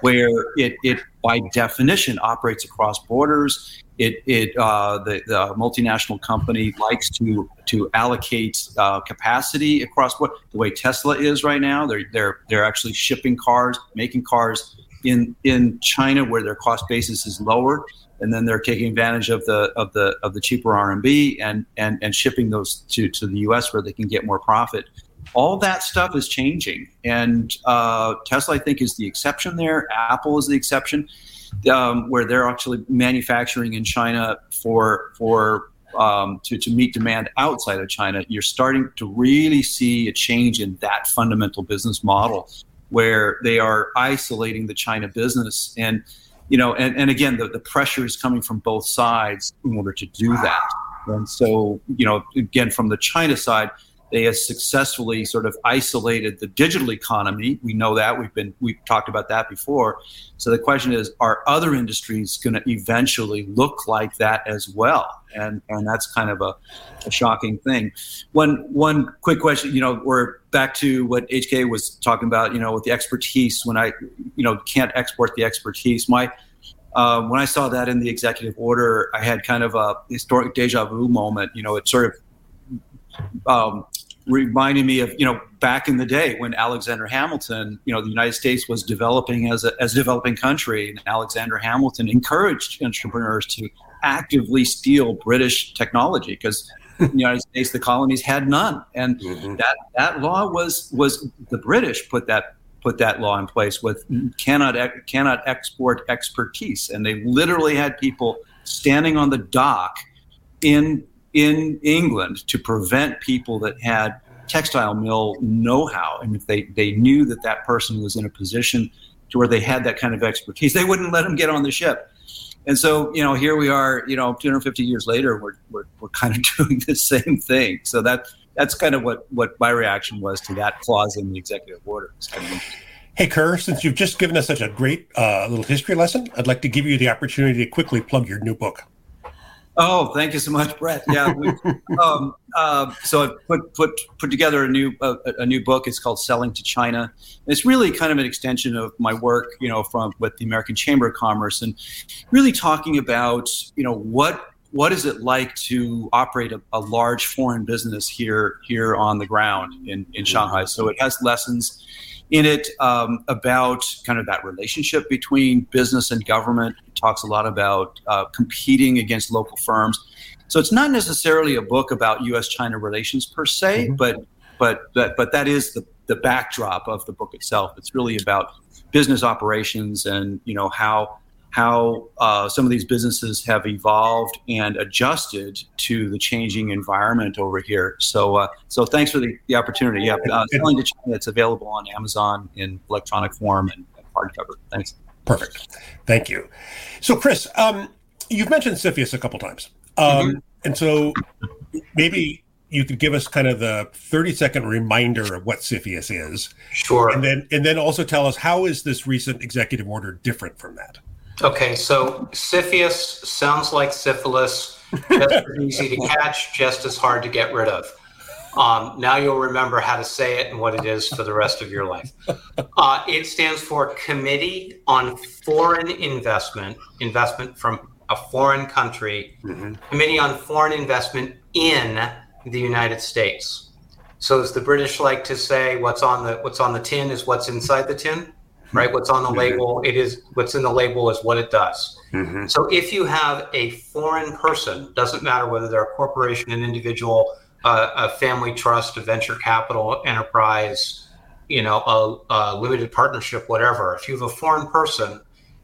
where it it by definition operates across borders it, it uh, the, the, multinational company likes to to allocate uh, capacity across what the way Tesla is right now. They're they're they're actually shipping cars, making cars in in China where their cost basis is lower, and then they're taking advantage of the of the of the cheaper RMB and and and shipping those to to the U.S. where they can get more profit. All that stuff is changing, and uh, Tesla I think is the exception there. Apple is the exception um, where they're actually manufacturing in China for for um, to, to meet demand outside of China, you're starting to really see a change in that fundamental business model where they are isolating the China business. And, you know, and, and again, the, the pressure is coming from both sides in order to do that. And so, you know, again, from the China side, they have successfully sort of isolated the digital economy. We know that we've been we've talked about that before. So the question is, are other industries going to eventually look like that as well? And and that's kind of a, a shocking thing. One one quick question. You know, we're back to what HK was talking about. You know, with the expertise. When I you know can't export the expertise, my uh, when I saw that in the executive order, I had kind of a historic deja vu moment. You know, it sort of um, reminding me of you know back in the day when Alexander Hamilton, you know, the United States was developing as a as a developing country, and Alexander Hamilton encouraged entrepreneurs to actively steal British technology because the United States, the colonies had none, and mm-hmm. that that law was was the British put that put that law in place with cannot cannot export expertise, and they literally had people standing on the dock in in England to prevent people that had textile mill know-how. And if they, they knew that that person was in a position to where they had that kind of expertise they wouldn't let them get on the ship. And so you know here we are you know 250 years later we're, we're, we're kind of doing the same thing. So that that's kind of what what my reaction was to that clause in the executive order. Kind of Hey, Ker, since you've just given us such a great uh, little history lesson, I'd like to give you the opportunity to quickly plug your new book. Oh, thank you so much, Brett. Yeah, we, um, uh, so I put put put together a new uh, a new book. It's called Selling to China. it's really kind of an extension of my work, you know, from with the American Chamber of Commerce, and really talking about you know what what is it like to operate a, a, large foreign business here here on the ground in, in Shanghai. So it has lessons in it um, about kind of that relationship between business and government. It talks a lot about uh, competing against local firms. So it's not necessarily a book about U.S.-China relations per se, mm-hmm. but but but but that is the the backdrop of the book itself. It's really about business operations and you know how how uh, some of these businesses have evolved and adjusted to the changing environment over here. So, uh, so thanks for the, the opportunity. Yeah, uh, selling to China. It's available on Amazon in electronic form and, hardcover. Thanks. Perfect. Thank you. So, Chris, um, you've mentioned CFIUS a couple times, um, mm-hmm. and so maybe you could give us kind of the 30 second reminder of what CFIUS is. Sure. And then and then also tell us how is this recent executive order different from that? Okay, so CFIUS sounds like syphilis, just as easy to catch, just as hard to get rid of. Um, now you'll remember how to say it and what it is for the rest of your life. Uh, it stands for Committee on Foreign Investment, investment from a foreign country, mm-hmm. Committee on Foreign Investment in the United States. So as the British like to say, what's on the what's on the tin is what's inside the tin right? What's on the mm-hmm. label, it is what's in the label is what it does. Mm-hmm. So if you have a foreign person, doesn't matter whether they're a corporation, an individual, uh, a family trust, a venture capital enterprise, you know, a, a limited partnership, whatever. If you have a foreign person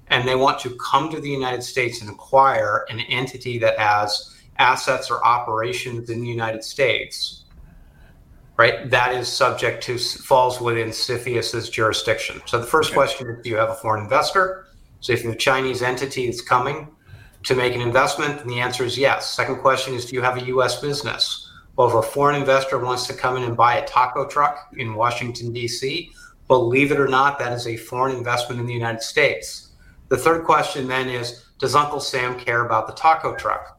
and they want to come to the United States and acquire an entity that has assets or operations in the United States, right? That is subject to falls within CFIUS's jurisdiction. So the first okay. question is, do you have a foreign investor? So if you have a Chinese entity that's coming to make an investment, then the answer is yes. Second question is, do you have a U.S. business? Well, if a foreign investor wants to come in and buy a taco truck in Washington D.C., believe it or not, that is a foreign investment in the United States. The third question then is, does Uncle Sam care about the taco truck?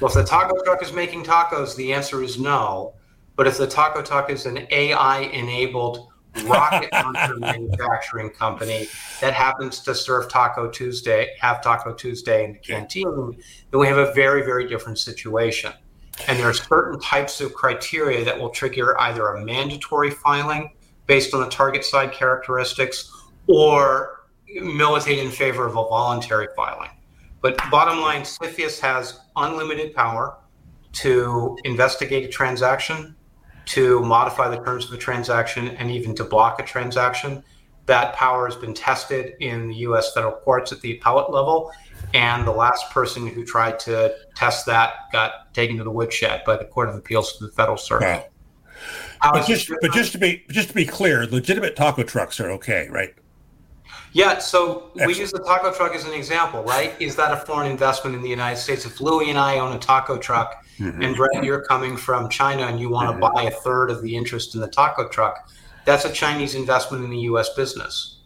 Well, if the taco truck is making tacos, the answer is no. But if the Taco Truck is an AI enabled rocket launcher manufacturing company that happens to serve Taco Tuesday, have Taco Tuesday in the canteen, then we have a very, very different situation. And there are certain types of criteria that will trigger either a mandatory filing based on the target side characteristics or militate in favor of a voluntary filing. But bottom line, CFIUS has unlimited power to investigate a transaction, to modify the terms of a transaction and even to block a transaction. That power has been tested in the US federal courts at the appellate level. And the last person who tried to test that got taken to the woodshed by the Court of Appeals to the Federal Circuit. But just, but just to be just to be clear, legitimate taco trucks are okay, right? Yeah, so Excellent. we use the taco truck as an example, right? Is that a foreign investment in the United States? If Louis and I own a taco truck Mm-hmm. And Brett, you're coming from China and you want to mm-hmm. buy a third of the interest in the taco truck. That's a Chinese investment in the U.S. business.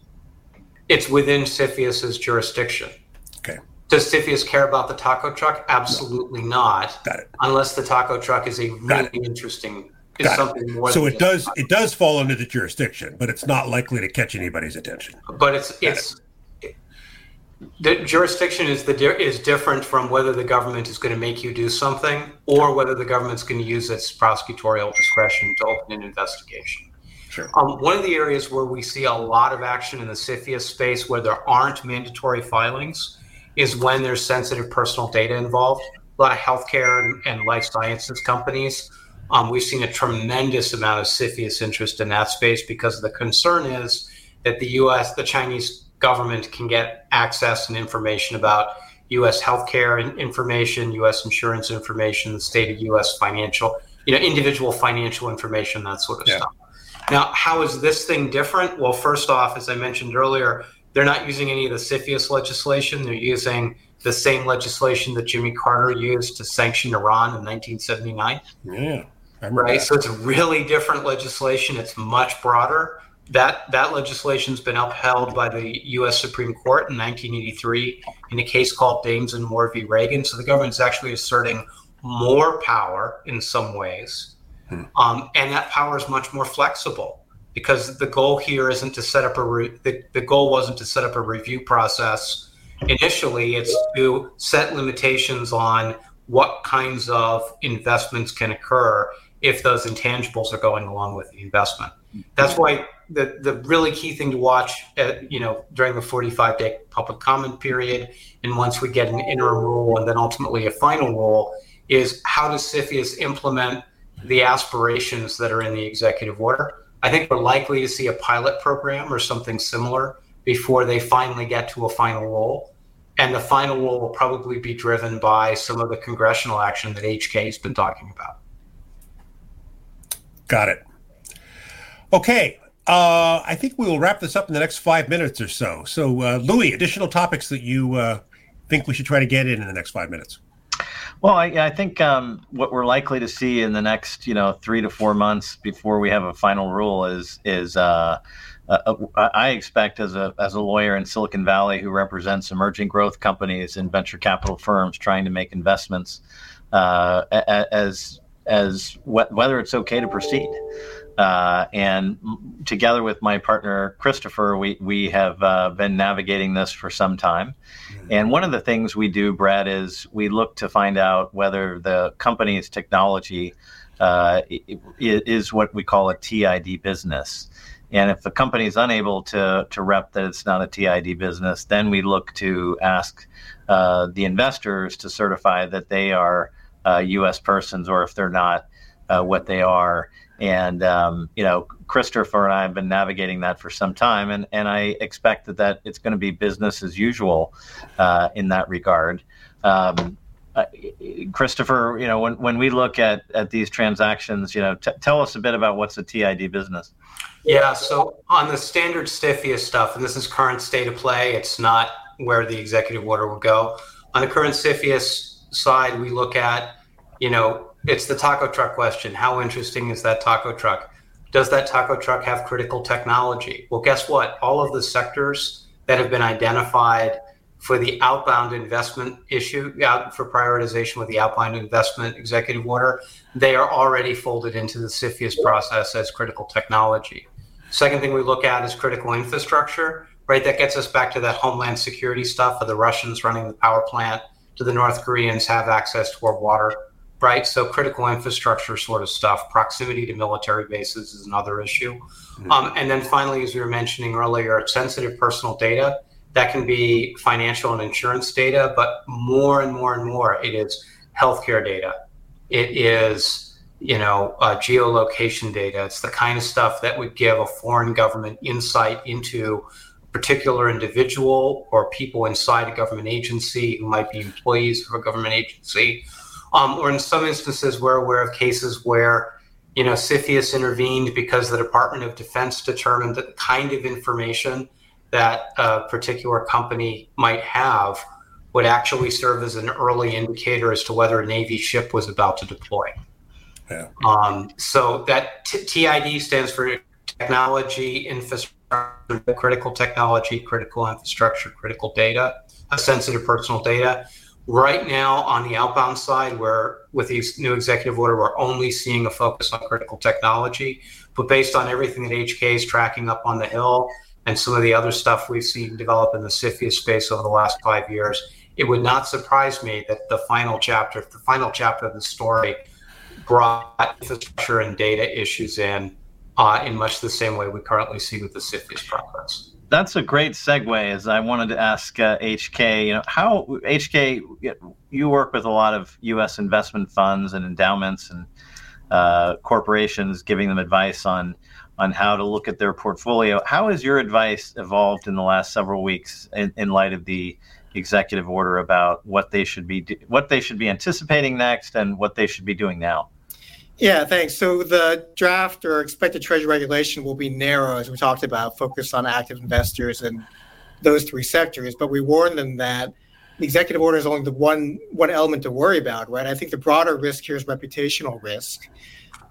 It's within CFIUS's jurisdiction. Okay. Does CFIUS care about the taco truck? Absolutely no. not. Got it. Unless the taco truck is a really interesting. Is something it. more. So it does. It does fall under the jurisdiction, but it's not likely to catch anybody's attention. But it's Got it's. It the jurisdiction is the is different from whether the government is going to make you do something or whether the government's going to use its prosecutorial discretion to open an investigation. Sure. Um, one of the areas where we see a lot of action in the CFIUS space where there aren't mandatory filings is when there's sensitive personal data involved. A lot of healthcare and, and life sciences companies. Um, we've seen a tremendous amount of CFIUS interest in that space because the concern is that the U.S., the Chinese government can get access and information about U.S. healthcare and information, U.S. insurance information, the state of U.S. financial, you know, individual financial information, that sort of yeah. stuff. Now, how is this thing different? Well, first off, as I mentioned earlier, they're not using any of the CFIUS legislation. They're using the same legislation that Jimmy Carter used to sanction Iran in 1979. Yeah. Right. That. So it's really different legislation. It's much broader that that legislation's been upheld by the U.S. Supreme Court in 1983 in a case called Dames and Moore v. Reagan. So the government's actually asserting more power in some ways, hmm. um, and that power is much more flexible because the goal here isn't to set up a re- the, the goal wasn't to set up a review process initially. It's to set limitations on what kinds of investments can occur if those intangibles are going along with the investment. That's why the, the really key thing to watch, at, you know, during the 45 day public comment period, and once we get an interim rule and then ultimately a final rule, is how does CFIUS implement the aspirations that are in the executive order? I think we're likely to see a pilot program or something similar before they finally get to a final rule. And the final rule will probably be driven by some of the congressional action that HK has been talking about. Got it. Okay. Uh, I think we will wrap this up in the next five minutes or so. So, uh, Louis, additional topics that you uh, think we should try to get in in the next five minutes? Well, I, I think um, what we're likely to see in the next, you know, three to four months before we have a final rule is is uh, uh, uh I expect as a as a lawyer in Silicon Valley who represents emerging growth companies and venture capital firms trying to make investments uh, as as wh- whether it's okay to proceed. Uh, and together with my partner Christopher, we we have uh, been navigating this for some time. Mm-hmm. And one of the things we do, Brad, is we look to find out whether the company's technology uh, is what we call a TID business. And if the company is unable to to rep that it's not a TID business, then we look to ask uh, the investors to certify that they are U.S. Uh, persons, or if they're not, uh, what they are and um, you know, Christopher and I have been navigating that for some time, and and I expect that that it's going to be business as usual uh, in that regard. Um, uh, Christopher, you know, when, when we look at, at these transactions, you know, t- tell us a bit about what's a TID business. Yeah, so on the standard CFIUS stuff, and this is current state of play, it's not where the executive order will go. On the current CFIUS side, we look at, you know, it's the taco truck question. How interesting is that taco truck? Does that taco truck have critical technology? Well, guess what? All of the sectors that have been identified for the outbound investment issue, out for prioritization with the outbound investment executive order, they are already folded into the CFIUS process as critical technology. Second thing we look at is critical infrastructure, right? That gets us back to that homeland security stuff of the Russians running the power plant, to the North Koreans have access to our water right? So critical infrastructure sort of stuff, proximity to military bases is another issue. Mm-hmm. Um, and then finally, as we were mentioning earlier, sensitive personal data that can be financial and insurance data, but more and more and more, it is healthcare data. It is, you know, uh, geolocation data. It's the kind of stuff that would give a foreign government insight into particular individual or people inside a government agency who might be employees of a government agency um, or in some instances, we're aware of cases where, you know, CFIUS intervened because the Department of Defense determined that the kind of information that a particular company might have would actually serve as an early indicator as to whether a Navy ship was about to deploy. Yeah. Um, so that t- TID stands for technology, infrastructure, critical technology, critical infrastructure, critical data, sensitive personal data. Right now, on the outbound side, where with the new executive order, we're only seeing a focus on critical technology. But based on everything that HK is tracking up on the Hill and some of the other stuff we've seen develop in the CFIUS space over the last five years, it would not surprise me that the final chapter, the final chapter of the story, brought infrastructure and data issues in uh, in much the same way we currently see with the CFIUS process that's a great segue. As I wanted to ask uh, HK, you know, how HK, you work with a lot of U.S. investment funds and endowments and uh, corporations, giving them advice on on how to look at their portfolio. How has your advice evolved in the last several weeks in, in light of the executive order about what they should be what they should be anticipating next and what they should be doing now? Yeah, thanks. So the draft or expected treasury regulation will be narrow, as we talked about, focused on active investors and those three sectors. But we warn them that the executive order is only the one one element to worry about, right? I think the broader risk here is reputational risk.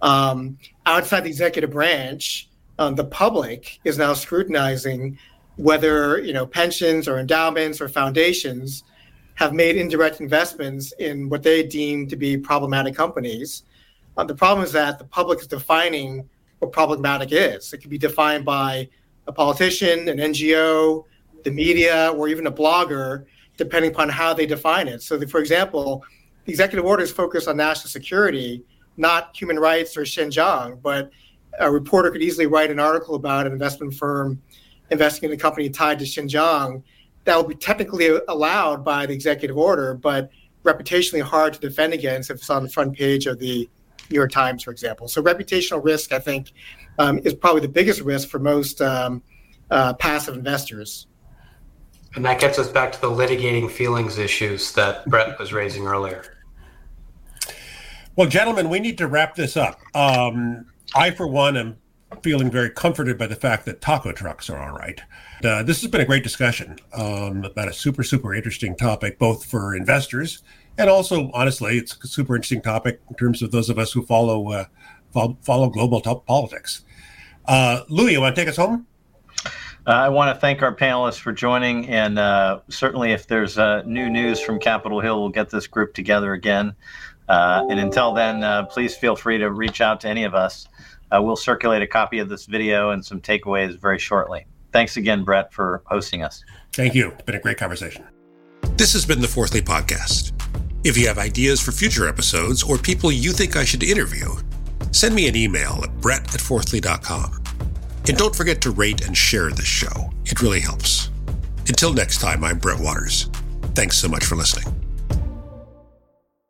Um, outside the executive branch, um, the public is now scrutinizing whether you know pensions or endowments or foundations have made indirect investments in what they deem to be problematic companies uh, the problem is that the public is defining what problematic is. It can be defined by a politician, an NGO, the media, or even a blogger, depending upon how they define it. So, the, for example, the executive order is focused on national security, not human rights or Xinjiang. But a reporter could easily write an article about an investment firm investing in a company tied to Xinjiang that will be technically allowed by the executive order, but reputationally hard to defend against if it's on the front page of the New York Times, for example. So reputational risk, I think, um, is probably the biggest risk for most um, uh, passive investors. And that gets us back to the litigating feelings issues that Brett was raising earlier. Well, gentlemen, we need to wrap this up. Um, I, for one, am feeling very comforted by the fact that taco trucks are all right. Uh, this has been a great discussion um, about a super, super interesting topic, both for investors and also, honestly, it's a super interesting topic in terms of those of us who follow uh, follow, follow, global politics. Uh, Louis, you want to take us home? Uh, I want to thank our panelists for joining, and uh, certainly, if there's uh, new news from Capitol Hill, we'll get this group together again. Uh, and until then, uh, please feel free to reach out to any of us. Uh, we'll circulate a copy of this video and some takeaways very shortly. Thanks again, Brett, for hosting us. Thank you. It's been a great conversation. This has been the 4thly Podcast. If you have ideas for future episodes or people you think I should interview, send me an email at brett at 4thly.com. And don't forget to rate and share this show. It really helps. Until next time, I'm Brett Waters. Thanks so much for listening.